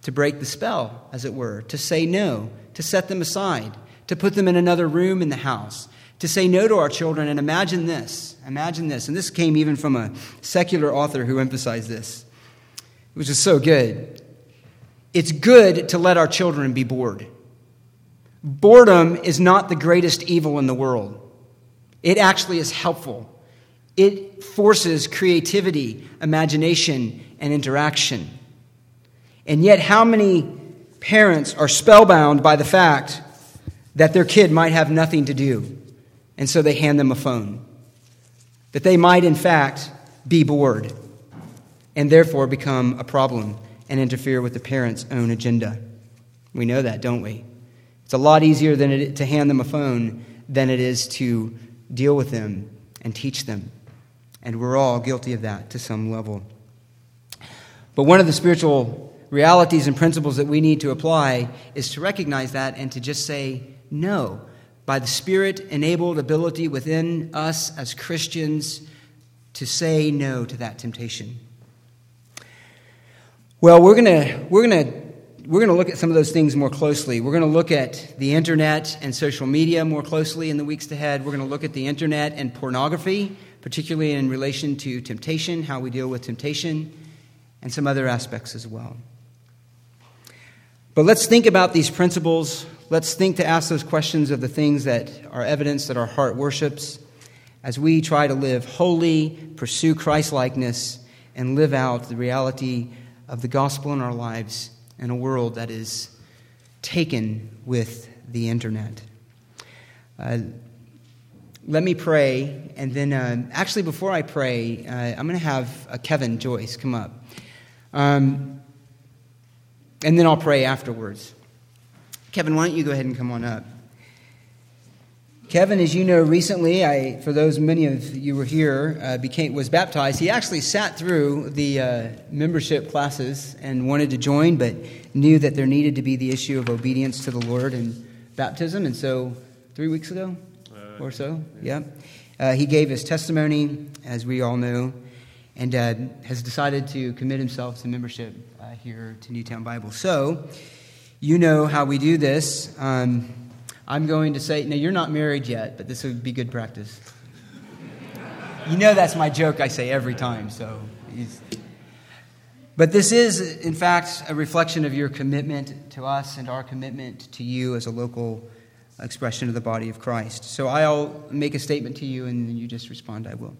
to break the spell, as it were, to say no, to set them aside, to put them in another room in the house, to say no to our children. And imagine this imagine this. And this came even from a secular author who emphasized this. Was just so good. It's good to let our children be bored. Boredom is not the greatest evil in the world. It actually is helpful. It forces creativity, imagination, and interaction. And yet, how many parents are spellbound by the fact that their kid might have nothing to do, and so they hand them a phone? That they might, in fact, be bored and therefore become a problem and interfere with the parent's own agenda. We know that, don't we? It's a lot easier than it, to hand them a phone than it is to deal with them and teach them. And we're all guilty of that to some level. But one of the spiritual realities and principles that we need to apply is to recognize that and to just say no by the Spirit enabled ability within us as Christians to say no to that temptation. Well, we're going we're to we're to look at some of those things more closely. We're going to look at the internet and social media more closely in the weeks ahead. We're going to look at the internet and pornography, particularly in relation to temptation, how we deal with temptation, and some other aspects as well. But let's think about these principles let's think to ask those questions of the things that are evidence that our heart worships as we try to live holy, pursue Christ likeness, and live out the reality of the gospel in our lives in a world that is taken with the internet. Uh, let me pray, and then uh, actually, before I pray, uh, I'm going to have uh, Kevin Joyce come up. Um, and then I'll pray afterwards. Kevin, why don't you go ahead and come on up? Kevin, as you know, recently, I, for those many of you were here, uh, became was baptized. He actually sat through the uh, membership classes and wanted to join, but knew that there needed to be the issue of obedience to the Lord and baptism. And so, three weeks ago uh, or so, yeah, uh, he gave his testimony, as we all know, and uh, has decided to commit himself to membership uh, here to Newtown Bible. So. You know how we do this. Um, I'm going to say, now you're not married yet, but this would be good practice. you know that's my joke I say every time, so. But this is, in fact, a reflection of your commitment to us and our commitment to you as a local expression of the body of Christ. So I'll make a statement to you and you just respond, I will.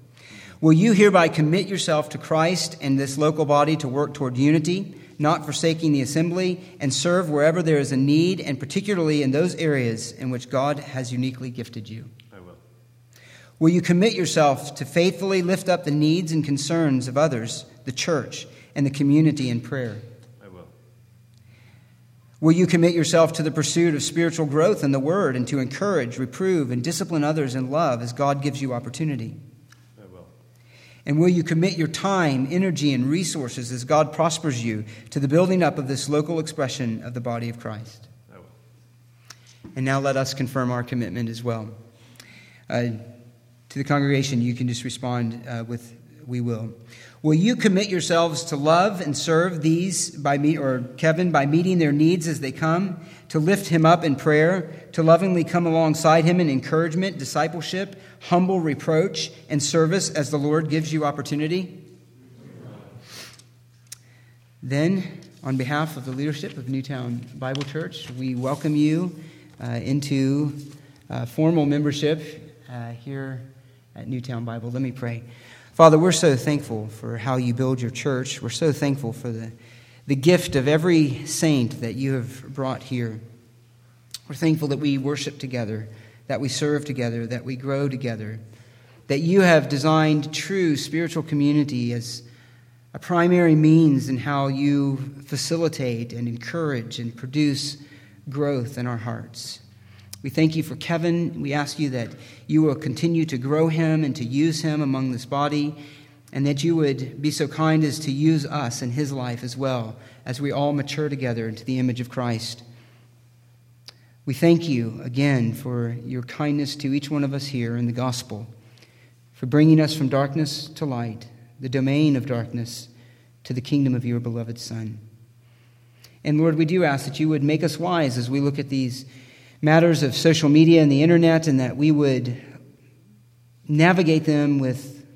Will you hereby commit yourself to Christ and this local body to work toward unity? Not forsaking the assembly, and serve wherever there is a need, and particularly in those areas in which God has uniquely gifted you. I will. Will you commit yourself to faithfully lift up the needs and concerns of others, the church, and the community in prayer? I will. Will you commit yourself to the pursuit of spiritual growth in the Word and to encourage, reprove, and discipline others in love as God gives you opportunity? And will you commit your time, energy, and resources as God prospers you to the building up of this local expression of the body of Christ? I will. And now let us confirm our commitment as well. Uh, to the congregation, you can just respond uh, with, We will. Will you commit yourselves to love and serve these by me or Kevin by meeting their needs as they come, to lift him up in prayer, to lovingly come alongside him in encouragement, discipleship, humble reproach, and service as the Lord gives you opportunity? Then, on behalf of the leadership of Newtown Bible Church, we welcome you uh, into uh, formal membership uh, here at Newtown Bible. Let me pray. Father, we're so thankful for how you build your church. We're so thankful for the, the gift of every saint that you have brought here. We're thankful that we worship together, that we serve together, that we grow together, that you have designed true spiritual community as a primary means in how you facilitate and encourage and produce growth in our hearts. We thank you for Kevin. We ask you that you will continue to grow him and to use him among this body, and that you would be so kind as to use us in his life as well as we all mature together into the image of Christ. We thank you again for your kindness to each one of us here in the gospel, for bringing us from darkness to light, the domain of darkness, to the kingdom of your beloved Son. And Lord, we do ask that you would make us wise as we look at these matters of social media and the internet, and that we would navigate them with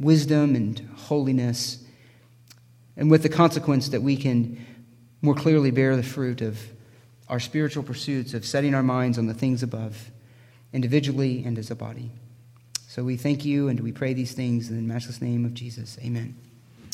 wisdom and holiness, and with the consequence that we can more clearly bear the fruit of our spiritual pursuits of setting our minds on the things above, individually and as a body. So we thank you and we pray these things in the matchless name of Jesus. Amen.